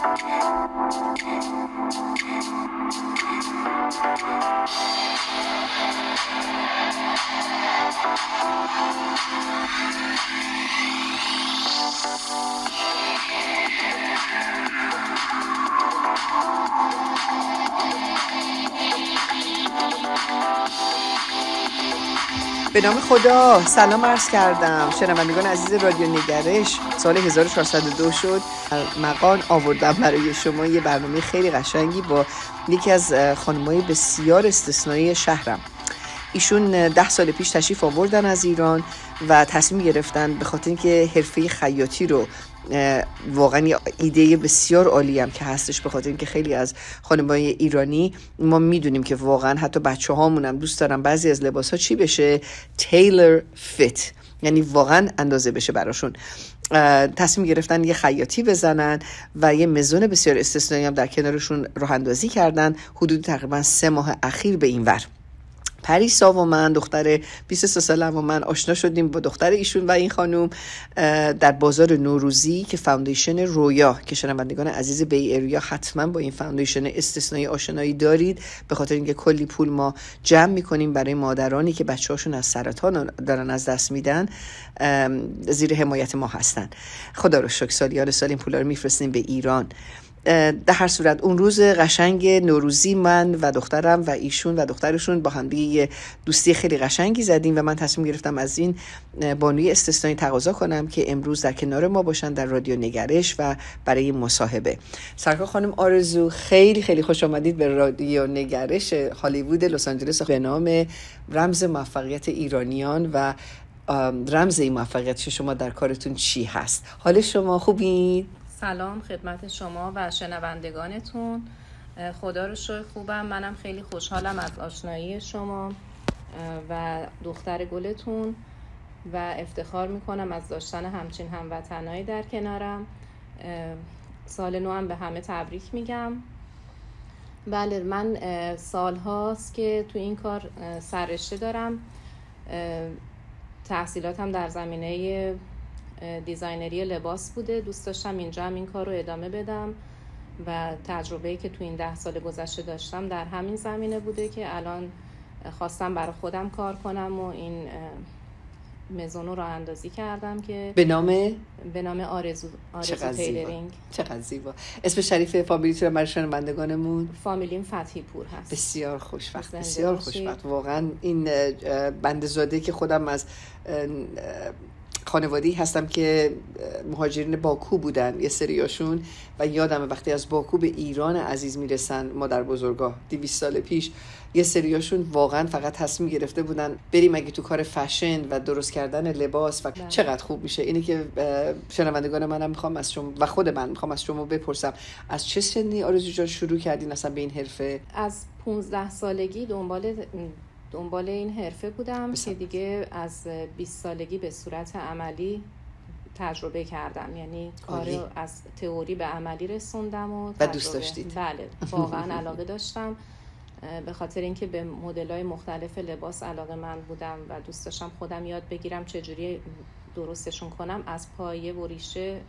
Thank you. به نام خدا. سلام عرض کردم. شنوندگان عزیز رادیو نگرش سال 1402 شد. مقان آوردم برای شما. یه برنامه خیلی قشنگی با یکی از خانمای بسیار استثنایی شهرم. ایشون ده سال پیش تشریف آوردن از ایران و تصمیم گرفتن به خاطر اینکه حرفه خیاطی رو واقعا ایده بسیار عالی هم که هستش به خاطر اینکه خیلی از خانمای ایرانی ما می‌دونیم که واقعا حتی بچه هامون هم دوست دارن بعضی از لباس ها چی بشه؟ تیلر فیت یعنی واقعا اندازه بشه براشون. تصمیم گرفتن یه خیاطی بزنن و یه مزون بسیار استثنایی هم در کنارشون راه اندازی کردن. حدود تقریبا سه ماه اخیر به این ور. پریسا و من دختر 23 ساله و من آشنا شدیم با دختر ایشون و این خانم در بازار نوروزی که foundation رویا که شنوندگان عزیز Bay Area حتما با این foundation استثنایی آشنایی دارید. به خاطر اینکه کلی پول ما جمع می‌کنیم برای مادرانی که بچه هاشون از سرطان دارن از دست میدن زیر حمایت ما هستن. خدا رو شکر سالیان سال این پولا رو میفرستیم به ایران. در هر صورت. اون روز قشنگ نوروزی من و دخترم و ایشون و دخترشون با هم یه دوستی خیلی قشنگی زدیم و من تصمیم گرفتم از این بانوی استثنایی تقاضا کنم که امروز در کنار ما باشن در رادیو نگرش و برای مصاحبه. سرکار خانم آرزو خیلی خیلی خوش آمدید به رادیو نگرش هالیوود لس آنجلس به نام رمز موفقیت ایرانیان و رمز این موفقیت شما در کارتون چی هست. حال شما خوبید سلام خدمت شما و شنوندگانتون. خدا رو شکر خوبم. منم خیلی خوشحالم از آشنایی شما و دختر گلتون و افتخار می‌کنم از داشتن همچین هموطنایی در کنارم. سال نو هم به همه تبریک میگم. بله من سال هاست که تو این کار سررشته دارم. تحصیلاتم در زمینه designer ی لباس بوده. دوست داشتم اینجا هم این کار رو ادامه بدم و تجربه‌ای که تو این ده سال گذشته داشتم در همین زمینه بوده که الان خواستم برای خودم کار کنم و این مزونو راه اندازی کردم که به نام؟ به نام آرزو آرزو چقدر tailoring. چقدر زیبا. اسم شریف فامیلیتون برای شنوندگانمون؟ فامیلیم فتحی پور هست. بسیار خوشبخت بسیار خوشبخت. واقعا این بند زاده که خودم از خانوادی هستم که مهاجرین باکو بودن یه سریاشون و یادم وقتی از باکو به ایران عزیز می‌رسن ما در بزرگاه دیویس سال پیش یه سریاشون واقعا فقط تصمیم گرفته بودن بریم اگه تو کار فشن و درست کردن لباس و بله. چقدر خوب میشه اینه که شنوندگان منم می‌خوام از شما و خود من می‌خوام از شما بپرسم از چه سنی آرزو جان شروع کردین اصلا به این حرفه از 15 سالگی دنبال دنبال این حرفه بودم که دیگه از 20 سالگی به صورت عملی تجربه کردم. یعنی کار از تئوری به عملی رسوندم و, و دوست داشتید. بله واقعا علاقه داشتم. به خاطر اینکه به مدل های مختلف لباس علاقه من بودم و دوست داشتم خودم یاد بگیرم چجوری درستشون کنم از پایه و ریشه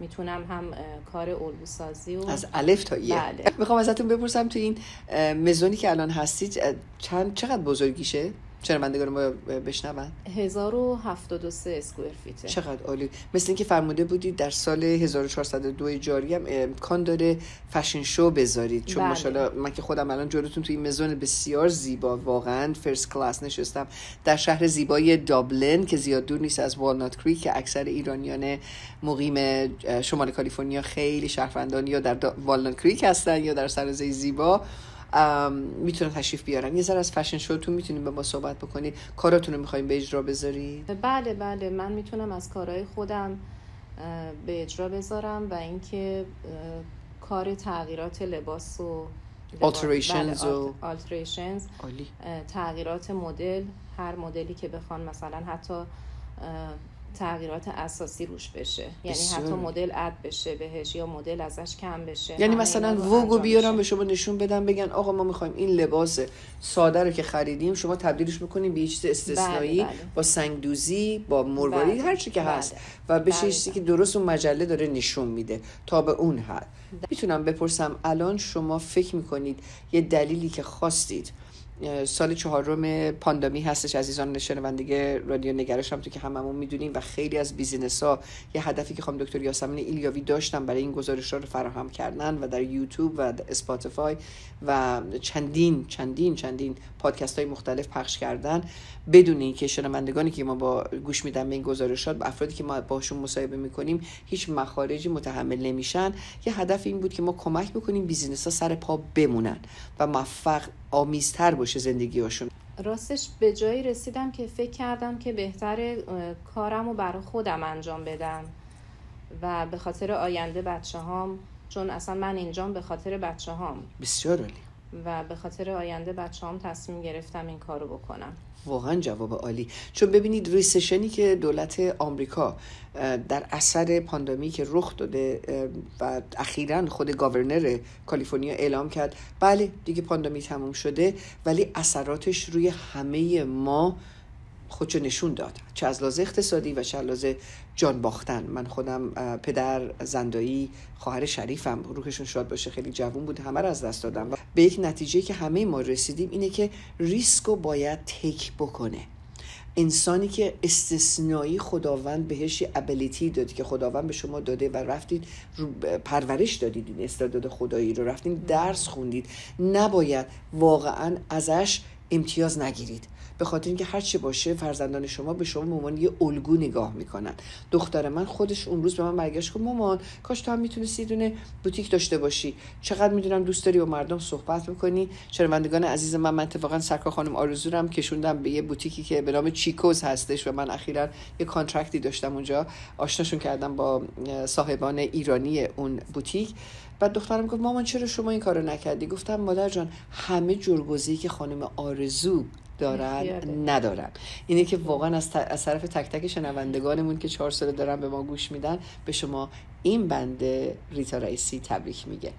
می‌تونم هم کار الگو سازی و از الف تا یه بله. می‌خوام ازتون بپرسم تو این مزونی که الان هستید چند چقدر بزرگیشه شنوندگان ما بشنون؟ 1073 اسکوئر فیته. چقدر عالی. مثل اینکه فرموده بودید در سال 1402 جاری هم امکان داره فشن شو بذارید. چون بله. ماشاءالله من که خودم الان جلوتون توی مزون بسیار زیبا واقعا فرست کلاس نشستم. در شهر زیبای دابلن که زیاد دور نیست از والنات کریک که اکثر ایرانیان مقیم شمال کالیفرنیا خیلی شهروندان یا در والنات کریک هستن یا در سرزه زیبا. می‌تونن تشریف بیارن. یه ذره از فشن شوتون می‌تونیم به ما صحبت بکنید کاراتون رو می‌خوایم به اجرا بذاری؟ بله بله. من می‌تونم از کارهای خودم به اجرا بذارم و اینکه کار تغییرات لباس و alterations بله، و تغییرات مدل. هر مدلی که بخوان مثلا حتی تغییرات اساسی روش بشه یعنی حتی مدل اد بشه بهش یا مدل ازش کم بشه یعنی مثلا ووگو بیارم به شما نشون بدم بگن آقا ما می‌خوایم این لباس ساده رو که خریدیم شما تبدیلش بکنیم به چیز استثنایی بله، بله. با سنگدوزی با مروارید بله. هر چی که بله. هست و به بله. چیزی که درست اون مجله داره نشون میده تا به اون حد می‌تونم بپرسم الان شما فکر می‌کنید یه دلیلی که خواستید سال چهارم پاندمی هستش عزیزان شنونده رادیو نگرش هم تو که هممون می‌دونیم و خیلی از business ها یه هدفی که خانم دکتر یاسمین ایلیاوی داشتن برای این گزارش ها رو فراهم کردن و در یوتیوب و Spotify و چندین چندین چندین پادکست های مختلف پخش کردن. بدون اینکه شنوندگانی که ما با گوش میدن به این گزارشات و افرادی که ما باشون مصاحبه می‌کنیم هیچ مخارجی متحمل نمیشن. یه هدف این بود که ما کمک بکنیم business ها سر پا بمونن و موفق آمیزتر باشه زندگیشون راستش به جایی رسیدم که فکر کردم که بهتر کارم رو برای خودم انجام بدم و به خاطر آینده بچه هام چون اصلا من اینجام به خاطر بچه هام بسیار عالی. و به خاطر آینده بچه هام تصمیم گرفتم این کارو بکنم. واقعا جواب عالی. چون ببینید recession ی که دولت آمریکا در اثر پاندامی که رخ داده و اخیرا خود گاورنر کالیفرنیا اعلام کرد بله دیگه پاندامی تموم شده ولی اثراتش روی همه ما خودشو نشون داد. چه از لحاظ اقتصادی و چه از لحاظ جان باختن. من خودم پدر زندایی خواهر شریفم روحشون شاد باشه خیلی جوون بود همه رو از دست دادم. و به یک نتیجه که همه ما رسیدیم اینه که ریسکو باید تک بکنه. انسانی که استثنایی خداوند بهش ابیلیتی داد که خداوند به شما داده و رفتید پرورش دادید این استعداد خدایی رو رفتین درس خوندید نباید واقعا ازش امتیاز نگیرید. به خاطر اینکه هر چی باشه فرزندان شما به شما مامان یه الگو نگاه می‌کنن. دختر من خودش اون روز به من برگشت گفت مامان کاش تو هم می‌تونستی دونه بوتیک داشته باشی. چقدر می‌دونم دوست داری با مردم صحبت می‌کنی. شنوندگان عزیز من من اتفاقا سرکار خانم آرزو رم کشوندم به یه بوتیکی که به نام چیکوز هستش و من اخیرا یه contract ی داشتم اونجا. آشناشون کردم با صاحبان ایرانی اون بوتیک. بعد دخترم گفت مامان چرا شما این کارو نکردی؟ گفتم مادر جان همه جربزه‌ای که خانم آرزو دارن ندارن. اینه که واقعا از, از طرف تک تک شنوندگانمون که چهار ساله دارن به ما گوش میدن به شما این بنده ریتا رئیسی تبریک میگه.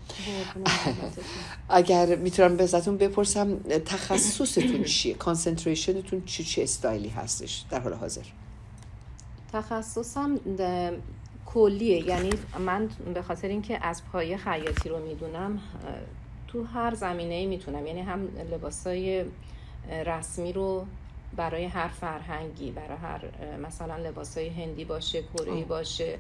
اگر می‌تونم ازتون بپرسم تخصصتون چیه؟ concentration تون چی چه استایلی هستش؟ در حال حاضر. تخصصم کلیه. یعنی من به خاطر اینکه از پایه خیاطی رو می‌دونم تو هر زمینه می‌تونم. یعنی هم لباسای رسمی رو برای هر فرهنگی برای هر مثلا لباسای هندی باشه کره باشه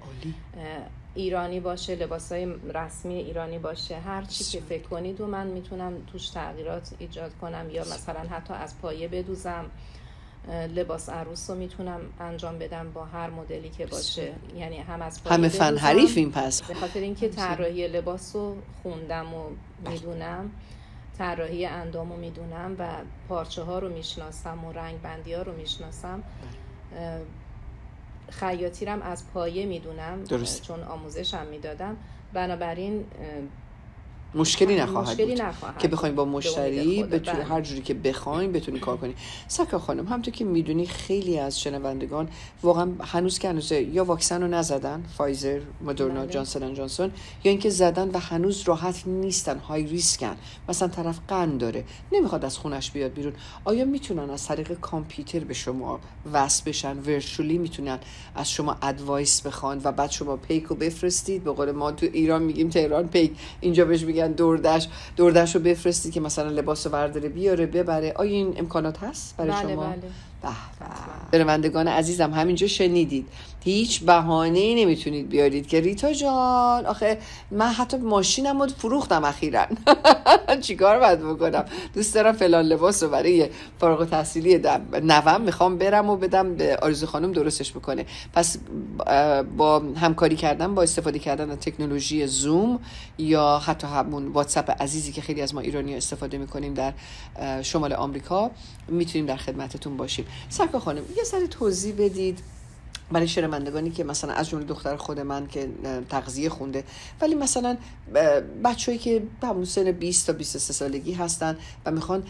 ایرانی باشه لباسای رسمی ایرانی باشه هر چی که فکر کنید و من می‌تونم توش تغییرات ایجاد کنم یا مثلا حتی از پایه بدوزم لباس عروس رو می‌تونم انجام بدم با هر مدلی که باشه. یعنی هم از همه فن حریف این پس. به خاطر اینکه طراحی لباس رو خوندم و بله. می‌دونم. طراحی اندام رو می‌دونم و پارچه ها رو می‌شناسم و رنگ بندی ها رو می‌شناسم خیاطیرم از پایه می‌دونم. چون آموزشم می‌دادم بنابراین مشکلی نخواهد بود که بخوایم با مشتری بتونی بله. هر جوری که بخوایم بتونی کار کنی. سکا خانم همونطور که می‌دونی خیلی از شنوندگان واقعا هنوز که هنوز یا واکسن رو نزدن Pfizer Moderna بله. Johnson Johnson یا اینکه زدن و هنوز راحت نیستن high risk ن مثلا طرف قند داره نمی‌خواد از خونش بیاد بیرون. آیا می‌تونن از طریق کامپیوتر به شما وصل بشن؟ virtually می‌تونن از شما advice بخوان و بعد شما پیک رو بفرستید؟ به قول ما تو ایران میگیم تهران پیک اینجا بهش میگن دوردش دوردش رو بفرستید که مثلا لباس ورداره بیاره ببره آیا این امکانات هست برای بله شما بله. برمندگان عزیزم همینجا شنیدید. هیچ بهانه ای نمی‌تونید بیارید که ریتا جان آخه من حتی ماشینم رو فروختم اخیرا. چیکار باید بکنم؟ دوست دارم فلان لباس رو برای فارغ تحصیلی نوم می‌خوام برم و بدم به آرزو خانم درستش بکنه. پس با همکاری کردن با استفاده کردن از تکنولوژی زوم یا حتی همون واتساپ عزیزی که خیلی از ما ایرانی استفاده می‌کنیم در شمال آمریکا می‌تونیم در خدمتتون باشیم. سرکا خانم یه سری توضیح بدید. برای شنوندگانی که مثلا از جمله دختر خود من که تغذیه خونده ولی مثلا بچه‌ای که همون سن 20 تا 23 سالگی هستن و می‌خوان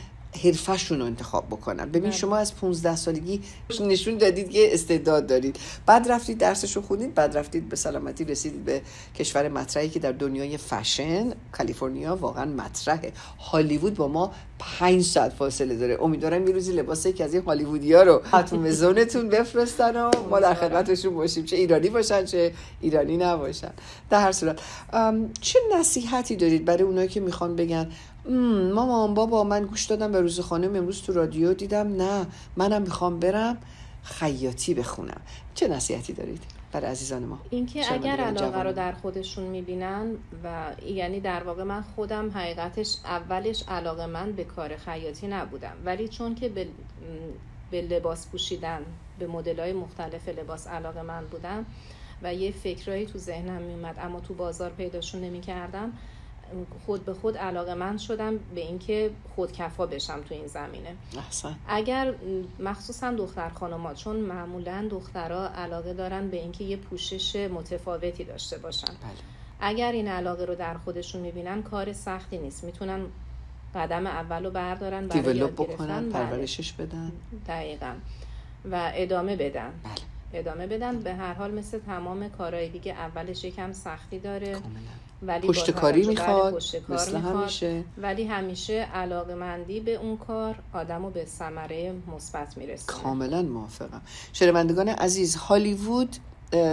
حرفشون رو انتخاب بکنن. ببین شما از 15 سالگی نشون دادید که استعداد دارید. بعد رفتید درسشو خوندید بعد رفتید به سلامتی رسیدید به کشور مطرحی که در دنیای فشن کالیفرنیا واقعا مطرحه. هالیوود با ما 5 ساعت فاصله داره. امیدوارم یه روزی لباس که از این هالیوودیا رو حتما. زونتون بفرستن و ما در خدمتشون باشیم. چه ایرانی باشن چه ایرانی نباشن. در هر صورت چه نصیحتی دارید برای اونایی که می‌خوان بگن مامان بابا من گوش دادم به روز خانم امروز تو رادیو دیدم نه منم می‌خوام برم خیاطی بخونم. چه نصیحتی دارید برای عزیزان ما؟ اینکه اگر علاقه رو در خودشون می‌بینن و یعنی در واقع من خودم حقیقتش اولش علاقه من به کار خیاطی نبودم. ولی چون که به, به لباس پوشیدن به مدل های مختلف لباس علاقه من بودم و یه فکرایی تو ذهنم میومد اما تو بازار پیداشون نمی‌کردم خود به خود علاقه من شدم به اینکه خودکفا بشم تو این زمینه احسن. اگر مخصوصا دختر خانوما چون معمولا دخترها علاقه دارن به اینکه یه پوشش متفاوتی داشته باشن بله. اگر این علاقه رو در خودشون می‌بینن کار سختی نیست می‌تونن قدم اول رو بردارن برای یاد بکنن بله. پرورشش بدن دقیقا و ادامه بدن بله. ادامه بدن به هر حال مثل تمام کارهای دیگه اولش یکم سختی داره ولی پشت کاری می‌خواد مثل همیشه. ولی همیشه علاقه مندی به اون کار آدمو به ثمره مثبت می‌رسه کاملا موافقم. شنوندگان عزیز هالیوود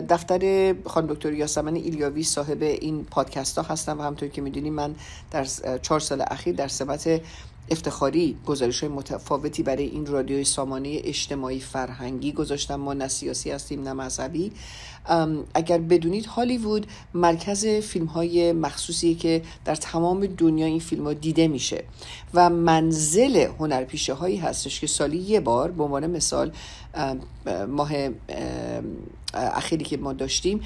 دفتر خانم دکتر یاسمن ایلیاوی صاحب این پادکست ها هستم و همطور که می‌دونی من در چهار سال اخیر در سبت افتخاری گزارش های متفاوتی برای این رادیوی سامانه اجتماعی فرهنگی گذاشتم. ما نه سیاسی هستیم نه مذهبی. اگر بدونید هالیوود مرکز فیلم های مخصوصی که در تمام دنیا این فیلم ها دیده میشه و منزل هنرپیشه هایی هستش که سالی یه بار به عنوان مثال ماه اخیری که ما داشتیم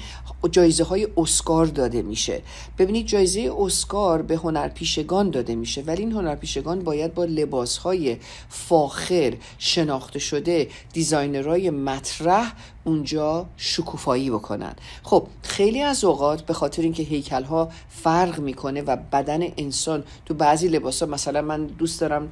جایزه های اسکار داده میشه. ببینید جایزه اسکار به هنرپیشگان داده میشه ولی این هنرپیشگان باید با لباس های فاخر شناخته شده دیزاینرهای مطرح اونجا شکوفایی بکنن. خب خیلی از اوقات به خاطر اینکه هیکل ها فرق می‌کنه و بدن انسان تو بعضی لباس ها مثلا من دوست دارم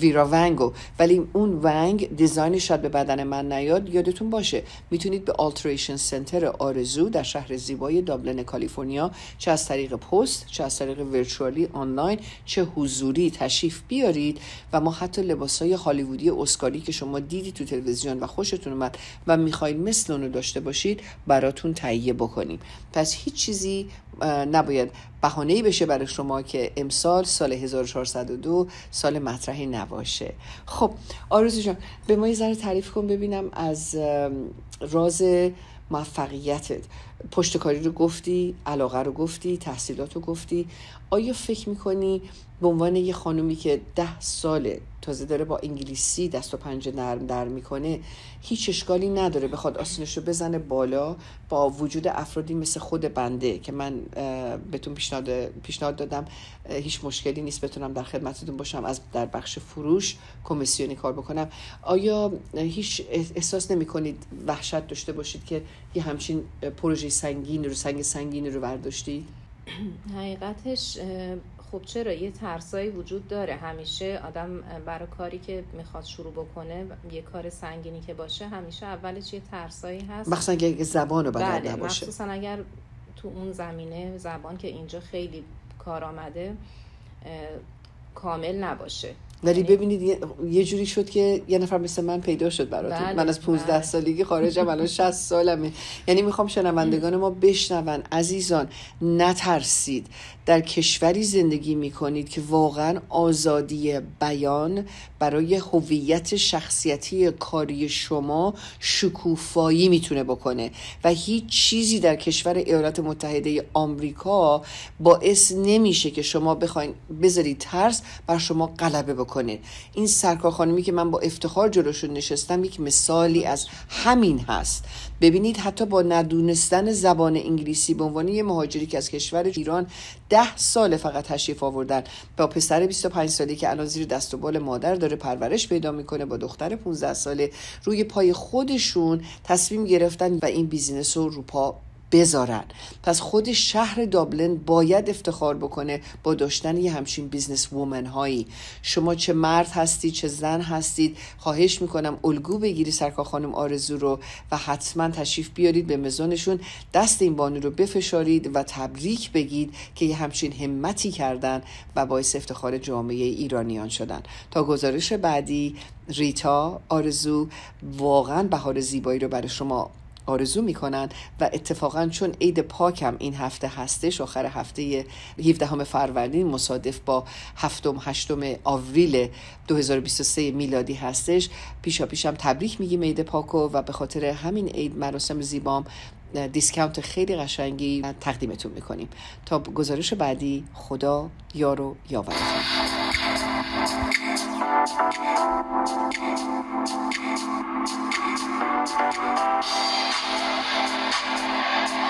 ویرا ونگو ولی اون ونگ دیزاین شاید به بدن من نیاد یادتون باشه. می‌تونید به سنتر آرزو در شهر زیبای دابلن کالیفرنیا چه از طریق پست چه از طریق ورچوالی آنلاین چه حضوری تشریف بیارید و ما حتی لباس های هالیوودی اسکاری که شما دیدی تو تلویزیون و خوشتون اومد و می‌خواید مثل اونو داشته باشید براتون تهیه بکنیم. پس هیچ چیزی نباید بهانه‌ای بشه برای شما که امسال سال 1402 سال مطرحی نباشه. خب آرزو جان به ما یه ذره تعریف کن ببینم از راز موفقیتت. پشتکاری رو گفتی علاقه رو گفتی تحصیلات رو گفتی. آیا فکر می‌کنی به عنوان یه خانومی که ده ساله تازه داره با انگلیسی دست و پنجه نرم در می‌کنه هیچ اشکالی نداره بخواد آسینش رو بزنه بالا با وجود افرادی مثل خود بنده که من بهتون پیشنهاد پیشنهاد دادم هیچ مشکلی نیست بتونم در خدمتتون باشم از در بخش فروش کمیسیونی کار بکنم. آیا هیچ احساس نمی کنید وحشت داشته باشید که یه همچین پروژه سنگین رو سنگ سنگین رو برداشتید حقیقتش خب چرا؟ یه ترسایی وجود داره. همیشه آدم برای کاری که می‌خواد شروع بکنه یه کار سنگینی که باشه همیشه اولش یه ترسایی هست. مخصوصا اگه زبان رو بلد بله مخصوصا اگر تو اون زمینه زبان که اینجا خیلی کار آمده کامل نباشه. ولی یعنی ببینید یه جوری شد که یه نفر مثل من پیدا شد براتون. بله، من از 15 بله. سالگی خارجم الان 60 سالمه. یعنی می‌خوام شنوندگان ما بشنون. عزیزان نترسید. در کشوری زندگی می‌کنید که واقعا آزادی بیان برای هویت شخصیتی کاری شما شکوفایی می‌تونه بکنه و هیچ چیزی در کشور ایالات متحده آمریکا باعث نمیشه که شما بخواین بذارید ترس بر شما غلبه بکنید این سرکار خانمی که من با افتخار جلوشون نشستم یک مثالی از همین هست. ببینید حتی با ندونستن زبان انگلیسی به عنوان یه مهاجری که از کشور ایران ده سال فقط تشریف آوردن. با پسر 25 سالی که الان زیر دست و بال مادر داره پرورش پیدا می‌کنه با دختر 15 ساله روی پای خودشون تصمیم گرفتن و این business رو رو بذارن. پس خود شهر دابلن باید افتخار بکنه با داشتن یه همچین businesswoman هایی. شما چه مرد هستید چه زن هستید خواهش می‌کنم الگو بگیرید سرکار خانم آرزو رو و حتما تشریف بیارید به مزونشون. دست این بانو رو بفشارید و تبریک بگید که یه همچین همتی کردن و باعث افتخار جامعه ایرانیان شدن. تا گزارش بعدی ریتا آرزو واقعا بهار زیبایی رو برای شما آرزو می‌کنن و اتفاقا چون عید پاکم این هفته هستش آخر هفته 17 همه فروردین مصادف با هفتم هشتم آوریل 2023 میلادی هستش پیشا پیشم تبریک میگیم عید پاکو و به خاطر همین عید مراسم زیبام دیسکاونت خیلی قشنگی تقدیمتون می‌کنیم. تا گزارش بعدی خدا یارو یاورتون.